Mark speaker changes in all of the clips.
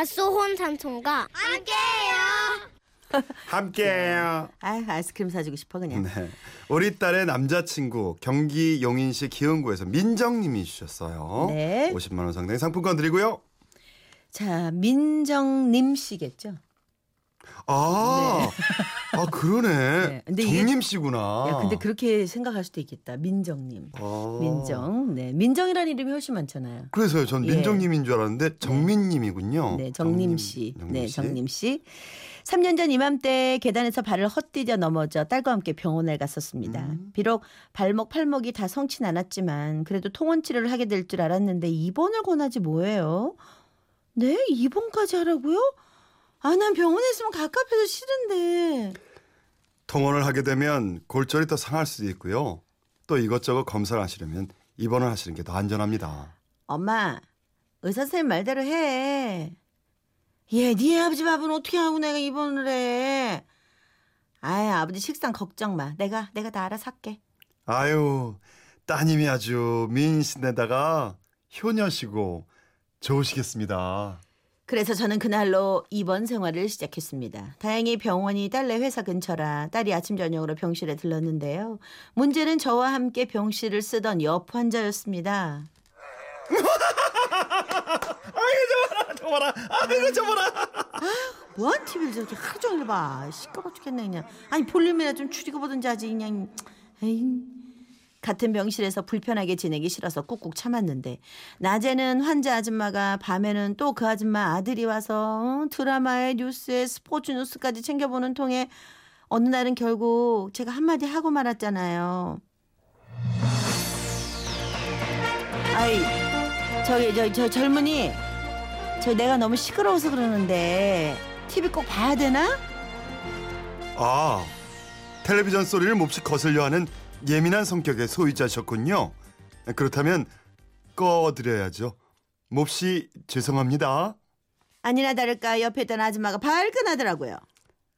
Speaker 1: 밭소혼 삼촌과 함께해요.
Speaker 2: 함께해요.
Speaker 3: 아, 아이스크림 사주고 싶어 그냥.
Speaker 2: 네. 우리 딸의 남자친구 경기 용인시 기흥구에서 민정님이 주셨어요.
Speaker 3: 네.
Speaker 2: 50만 원 상당의 상품권 드리고요.
Speaker 3: 자, 민정님 씨겠죠?
Speaker 2: 아, 아 그러네.
Speaker 3: 네. 근데 이게-
Speaker 2: 정님 씨구나.
Speaker 3: 야, 근데 그렇게 생각할 수도 있겠다. 민정님.
Speaker 2: 아.
Speaker 3: 민정. 네. 민정이라는 이름이 훨씬 많잖아요.
Speaker 2: 그래서요. 전
Speaker 3: 예.
Speaker 2: 민정님인 줄 알았는데 정민님이군요.
Speaker 3: 네, 정림 씨.
Speaker 2: 정림
Speaker 3: 네,
Speaker 2: 씨.
Speaker 3: 정림 씨. 3년 전 이맘때 계단에서 발을 헛디뎌 넘어져 딸과 함께 병원에 갔었습니다.
Speaker 2: 음.
Speaker 3: 비록 발목 팔목이 다 성친 않았지만 그래도 통원 치료를 하게 될 줄 알았는데 입원을 권하지 뭐예요? 네, 입원까지 하라고요? 아, 난 병원에 있으면 가깝해서 싫은데.
Speaker 2: 통원을 하게 되면 골절이 더 상할 수도 있고요. 또 이것저것 검사를 하시려면 입원을 하시는 게 더 안전합니다.
Speaker 3: 엄마, 의사 선생님 말대로 해. 얘, 네 아버지 밥은 어떻게 하고 내가 입원을 해? 아이, 아버지 식상 걱정 마. 내가 내가 다 알아서 할게.
Speaker 2: 아유, 따님이 아주 미인신데다가 효녀시고 좋으시겠습니다.
Speaker 3: 그래서 저는 그날로 입원 생활을 시작했습니다. 다행히 병원이 딸네 회사 근처라 딸이 아침 저녁으로 병실에 들렀는데요. 문제는 저와 함께 병실을 쓰던 옆 환자였습니다.
Speaker 2: 저봐라, 아이고 저봐라.
Speaker 3: 뭐한 TV를 저렇게 하루 종일 봐. 시끄러워 죽겠네 그냥. 아니 볼륨이나 좀 줄이고 보든지 하지 그냥. 에이. 같은 병실에서 불편하게 지내기 싫어서 꾹꾹 참았는데 낮에는 환자 아줌마가 밤에는 또 그 아줌마 아들이 와서 어, 드라마에 뉴스에 스포츠 뉴스까지 챙겨보는 통에 어느 날은 결국 제가 한마디 하고 말았잖아요. 아이 저기 저, 저 젊은이 저 내가 너무 시끄러워서 그러는데 TV 꼭 봐야 되나?
Speaker 2: 아, 텔레비전 소리를 몹시 거슬려 하는 예민한 성격의 소유자셨군요. 그렇다면 꺼드려야죠. 몹시 죄송합니다.
Speaker 3: 아니나 다를까 옆에 있던 아줌마가 발끈하더라고요.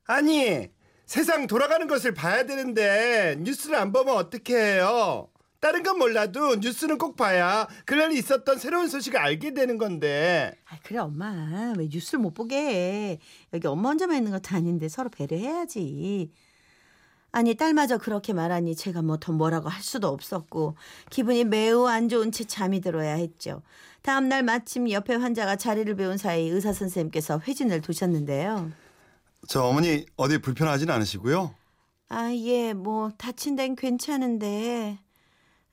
Speaker 2: 아니, 세상 돌아가는 것을 봐야 되는데 뉴스를 안 보면 어떻게 해요? 다른 건 몰라도 뉴스는 꼭 봐야 그날 있었던 새로운 소식을 알게 되는 건데.
Speaker 3: 아 그래 엄마 왜 뉴스를 못 보게 해. 여기 엄마 혼자만 있는 것도 아닌데 서로 배려해야지. 아니 딸마저 그렇게 말하니 제가 뭐 더 뭐라고 할 수도 없었고 기분이 매우 안 좋은 채 잠이 들어야 했죠. 다음 날 마침 옆에 환자가 자리를 비운 사이 의사 선생님께서 회진을 두셨는데요.
Speaker 2: 저 어머니 어디 불편하진 않으시고요?
Speaker 3: 아, 예, 뭐 다친 데는 괜찮은데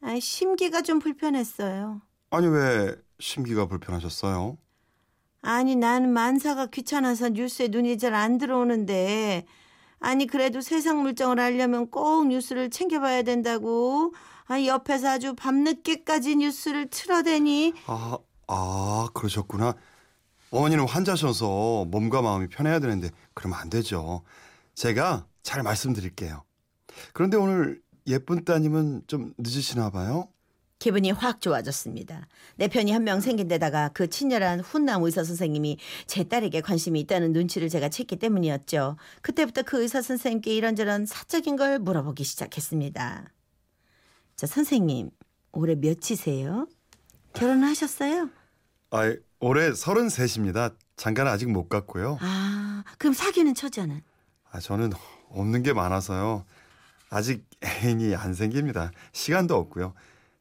Speaker 3: 아, 심기가 좀 불편했어요.
Speaker 2: 아니 왜 심기가 불편하셨어요?
Speaker 3: 아니, 나는 만사가 귀찮아서 뉴스에 눈이 잘 안 들어오는데 아니 그래도 세상 물정을 알려면 꼭 뉴스를 챙겨봐야 된다고. 아, 옆에서 아주 밤늦게까지 뉴스를 틀어대니
Speaker 2: 아, 아 그러셨구나. 어머니는 환자셔서 몸과 마음이 편해야 되는데 그러면 안 되죠. 제가 잘 말씀드릴게요. 그런데 오늘 예쁜 따님은 좀 늦으시나 봐요?
Speaker 3: 기분이 확 좋아졌습니다. 내 편이 한 명 생긴 데다가 그 친절한 훈남 의사 선생님이 제 딸에게 관심이 있다는 눈치를 제가 챘기 때문이었죠. 그때부터 그 의사 선생님께 이런저런 사적인 걸 물어보기 시작했습니다. 저 선생님, 올해 몇이세요? 결혼하셨어요?
Speaker 2: 아, 올해 33입니다. 잠깐 아직 못 갔고요.
Speaker 3: 아, 그럼 사귀는 처자는?
Speaker 2: 아, 저는 없는 게 많아서요. 아직 애인이 안 생깁니다. 시간도 없고요.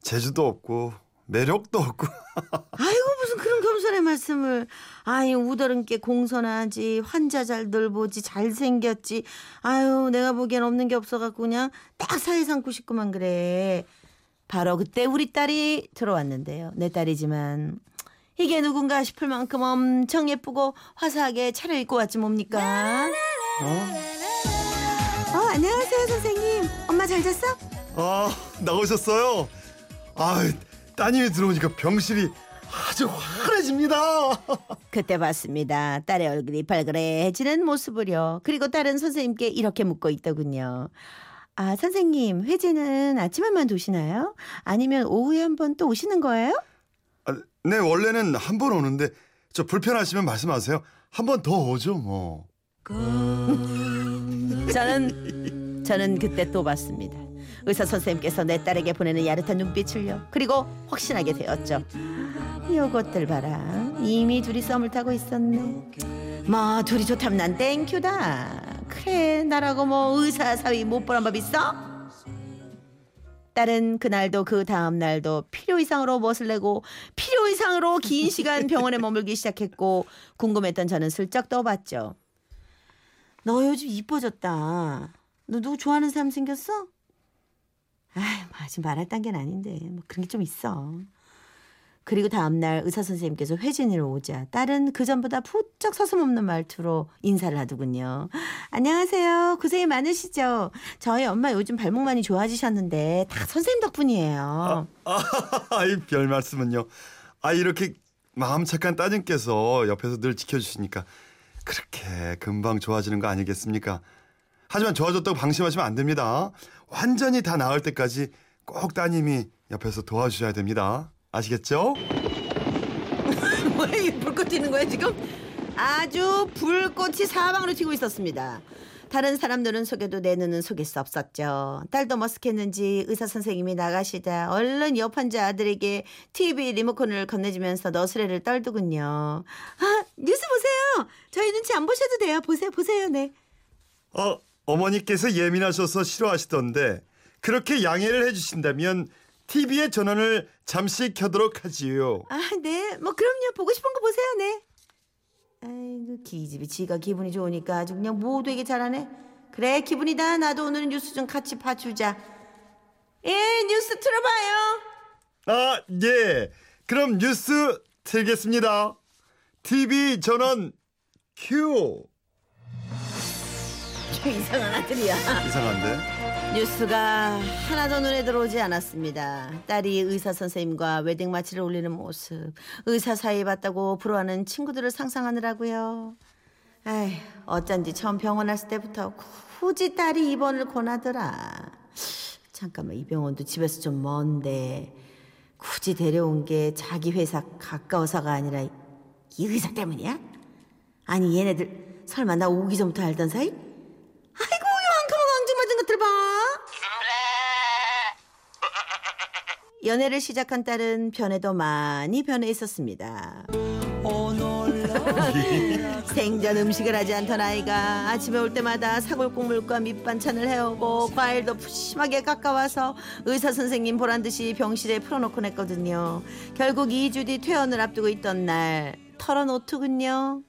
Speaker 2: 재주도 없고 매력도 없고.
Speaker 3: 아이고 무슨 그런 겸손의 말씀을 아이 우더른께 공손하지 환자 잘 돌보지 잘생겼지 아유 내가 보기엔 없는 게 없어갖고 그냥 딱 사이 삼고 싶구만 그래 바로 그때 우리 딸이 들어왔는데요 내 딸이지만 이게 누군가 싶을 만큼 엄청 예쁘고 화사하게 차려입고 왔지 뭡니까 어? 어 안녕하세요 선생님 엄마 잘 잤어?
Speaker 2: 아, 나오셨어요? 아, 따님이 들어오니까 병실이 아주 환해집니다.
Speaker 3: 그때 봤습니다. 딸의 얼굴이 발그레해지는 모습을요. 그리고 딸은 선생님께 이렇게 묻고 있더군요. 아, 선생님, 회제는 아침에만 도시나요? 아니면 오후에 한 번 또 오시는 거예요?
Speaker 2: 아, 네, 원래는 한 번 오는데 저 불편하시면 말씀하세요. 한 번 더 오죠, 뭐.
Speaker 3: 저는 저는 그때 또 봤습니다. 의사 선생님께서 내 딸에게 보내는 야릇한 눈빛을요. 그리고 확신하게 되었죠. 요것들 봐라. 이미 둘이 썸을 타고 있었네. 뭐 둘이 좋다면 난 땡큐다. 그래 나라고 뭐 의사 사위 못 보란 법 있어? 딸은 그날도 그 다음 날도 필요 이상으로 멋을 내고 필요 이상으로 긴 시간 병원에 머물기 시작했고 궁금했던 저는 슬쩍 떠봤죠. 너 요즘 이뻐졌다. 너 누구 좋아하는 사람 생겼어? 뭐 아직 말할 단계는 아닌데 뭐 그런 게 좀 있어. 그리고 다음날 의사 선생님께서 회진이로 오자 딸은 그 전보다 부쩍 서슴없는 말투로 인사를 하더군요. 안녕하세요. 고생이 많으시죠? 저희 엄마 요즘 발목 많이 좋아지셨는데 다 선생님 덕분이에요.
Speaker 2: 아이 별 말씀은요. 아 이렇게 마음 착한 따님께서 옆에서 늘 지켜주시니까 그렇게 금방 좋아지는 거 아니겠습니까? 하지만 좋아졌다고 방심하시면 안 됩니다. 완전히 다 나을 때까지 꼭 따님이 옆에서 도와주셔야 됩니다. 아시겠죠?
Speaker 3: 뭐야 이게 불꽃 튀는 거야 지금? 아주 불꽃이 사방으로 튀고 있었습니다. 다른 사람 눈은 속여도 내 눈은 속일 수 없었죠. 딸도 머쓱했는지 의사 선생님이 나가시다 얼른 옆 환자 아들에게 TV 리모컨을 건네주면서 너스레를 떨더군요. 아 뉴스 보세요. 저희 눈치 안 보셔도 돼요. 보세요 보세요 네.
Speaker 2: 어 어머니께서 예민하셔서 싫어하시던데 그렇게 양해를 해주신다면 TV의 전원을 잠시 켜도록 하지요.
Speaker 3: 아, 네. 뭐 그럼요. 보고 싶은 거 보세요. 네. 아이고 기집이 지가 기분이 좋으니까 아주 그냥 모두에게 잘하네. 그래 기분이다. 나도 오늘은 뉴스 좀 같이 봐주자. 예, 뉴스 틀어봐요.
Speaker 2: 아, 예. 그럼 뉴스 틀겠습니다. TV 전원 큐.
Speaker 3: 저 이상한 아들이야.
Speaker 2: 이상한데?
Speaker 3: 뉴스가 하나도 눈에 들어오지 않았습니다. 딸이 의사 선생님과 웨딩 마치를 올리는 모습, 의사 사위 봤다고 부러워하는 친구들을 상상하느라고요. 에이, 어쩐지 처음 병원 왔을 때부터 굳이 딸이 입원을 권하더라. 잠깐만 이 병원도 집에서 좀 먼데 굳이 데려온 게 자기 회사 가까워서가 아니라 이 의사 때문이야? 아니 얘네들 설마 나 오기 전부터 알던 사이? 아이고 앙큼하고 앙증맞은 것들 봐. 연애를 시작한 딸은 변해도 많이 변해 있었습니다. 생전 음식을 하지 않던 아이가 아침에 올 때마다 사골국물과 밑반찬을 해오고 과일도 푸짐하게 깎아와서 의사 선생님 보란 듯이 병실에 풀어놓곤 했거든요. 결국 2주 뒤 퇴원을 앞두고 있던 날 털어놓더군요.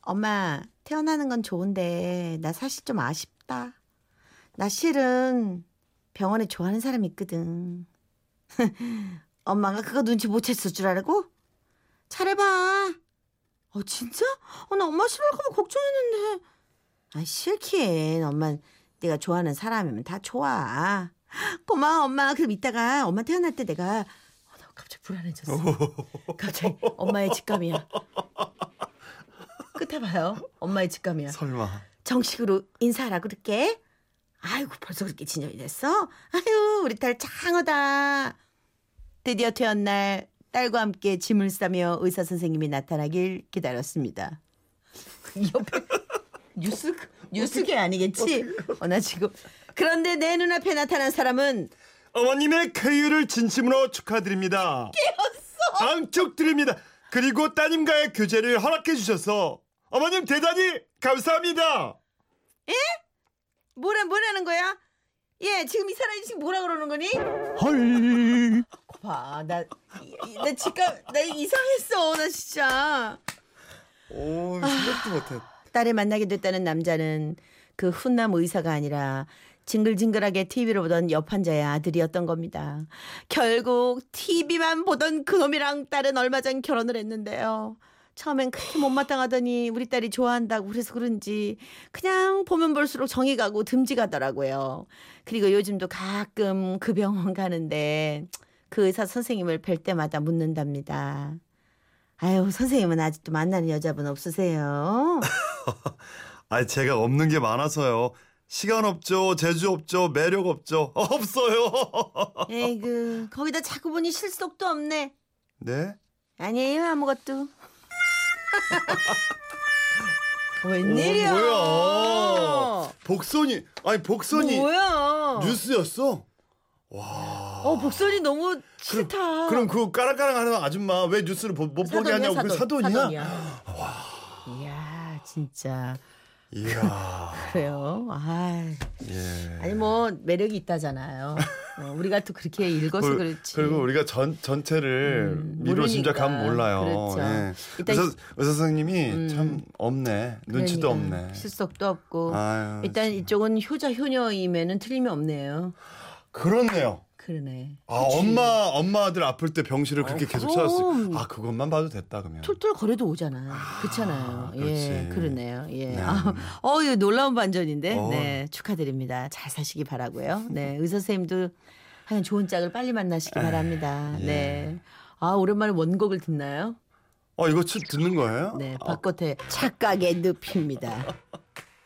Speaker 3: 엄마 태어나는 건 좋은데 나 사실 좀 아쉽다. 나 실은 병원에 좋아하는 사람이 있거든. 엄마가 그거 눈치 못 챘을 줄 알고? 잘해봐. 어 진짜? 어, 나 엄마 싫어할까봐 걱정했는데. 아 싫긴. 엄마 내가 좋아하는 사람이면 다 좋아. 고마워 엄마. 그럼 이따가 엄마 태어날 때 내가 어, 나 갑자기 불안해졌어. 갑자기 엄마의 직감이야. 끝에 봐요. 엄마의 직감이야.
Speaker 2: 설마.
Speaker 3: 정식으로 인사하라 그럴게. 아이고 벌써 그렇게 진정이 됐어? 아유 우리 딸 장어다. 드디어 퇴원 날 딸과 함께 짐을 싸며 의사 선생님이 나타나길 기다렸습니다. 옆에 뉴스 뉴스계 아니겠지? 어, 나 지금 그런데 내 눈앞에 나타난 사람은
Speaker 2: 어머님의 쾌유를 진심으로 축하드립니다. 깨었어. 앙축 드립니다. 그리고 따님과의 교제를 허락해 주셔서 어머님 대단히 감사합니다.
Speaker 3: 뭐라 뭐라는 거야? 예, 지금 이 사람이 지금 뭐라 그러는 거니?
Speaker 2: 헐.
Speaker 3: 봐, 나, 이- 나 지금 나 이상했어, 나 진짜.
Speaker 2: 오 생각도 못했.
Speaker 3: 딸을 만나게 됐다는 남자는 그 훈남 의사가 아니라 징글징글하게 TV를 보던 옆 환자의 아들이었던 겁니다. 결국 TV만 보던 그놈이랑 딸은 얼마 전 결혼을 했는데요. 처음엔 그렇게 못마땅하더니 우리 딸이 좋아한다고 그래서 그런지 그냥 보면 볼수록 정이 가고 듬지 가더라고요. 그리고 요즘도 가끔 그 병원 가는데 그 의사 선생님을 뵐 때마다 묻는답니다. 아유 선생님은 아직도 만나는 여자분 없으세요?
Speaker 2: 아 제가 없는 게 많아서요. 시간 없죠, 재주 없죠, 매력 없죠, 없어요.
Speaker 3: 에이그 거기다 자꾸 보니 실속도 없네.
Speaker 2: 네?
Speaker 3: 아니에요 아무것도. 웬일이야?
Speaker 2: 뭐야? 복선이 아니 복선이
Speaker 3: 뭐야?
Speaker 2: 뉴스였어?
Speaker 3: 어 복선이 너무 싫다.
Speaker 2: 그럼 그 까랑까랑하는 아줌마 왜 뉴스를 보- 못 보게 하냐고 그 사돈이야?
Speaker 3: 사돈이야. 이야 진짜
Speaker 2: 이야.
Speaker 3: 그래요. 아
Speaker 2: 예.
Speaker 3: 아니 뭐 매력이 있다잖아요. 어, 우리가 또 그렇게 읽어서
Speaker 2: 그-
Speaker 3: 그렇지.
Speaker 2: 그리고 우리가 전 전체를
Speaker 3: 음,
Speaker 2: 미로. 짐작하면 몰라요.
Speaker 3: 그렇죠.
Speaker 2: 예.
Speaker 3: 일단
Speaker 2: 의사, 의사 선생님이
Speaker 3: 음.
Speaker 2: 참 없네. 눈치도
Speaker 3: 그러니까
Speaker 2: 없네.
Speaker 3: 실속도 없고.
Speaker 2: 아유,
Speaker 3: 일단 이쪽은 효자 효녀임에는 틀림이 없네요.
Speaker 2: 그렇네요.
Speaker 3: 그러네.
Speaker 2: 아
Speaker 3: 그치.
Speaker 2: 엄마 엄마들 아플 때 병실을 그렇게
Speaker 3: 어,
Speaker 2: 계속. 찾았어요. 아 그것만 봐도 됐다 그러면.
Speaker 3: 툴툴 거려도 오잖아. 그렇잖아요. 예,
Speaker 2: 그렇지.
Speaker 3: 그러네요. 예.
Speaker 2: 네.
Speaker 3: 아, 어, 놀라운 반전인데.
Speaker 2: 어.
Speaker 3: 네, 축하드립니다. 잘 사시기 바라고요. 네, 의사 선생님도 하여간 좋은 짝을 빨리 만나시기 바랍니다.
Speaker 2: 예.
Speaker 3: 네. 아, 오랜만에 원곡을 듣나요?
Speaker 2: 어 이거 쭉 듣는 거예요?
Speaker 3: 네,
Speaker 2: 아,
Speaker 3: 박것의 착각의 늪입니다.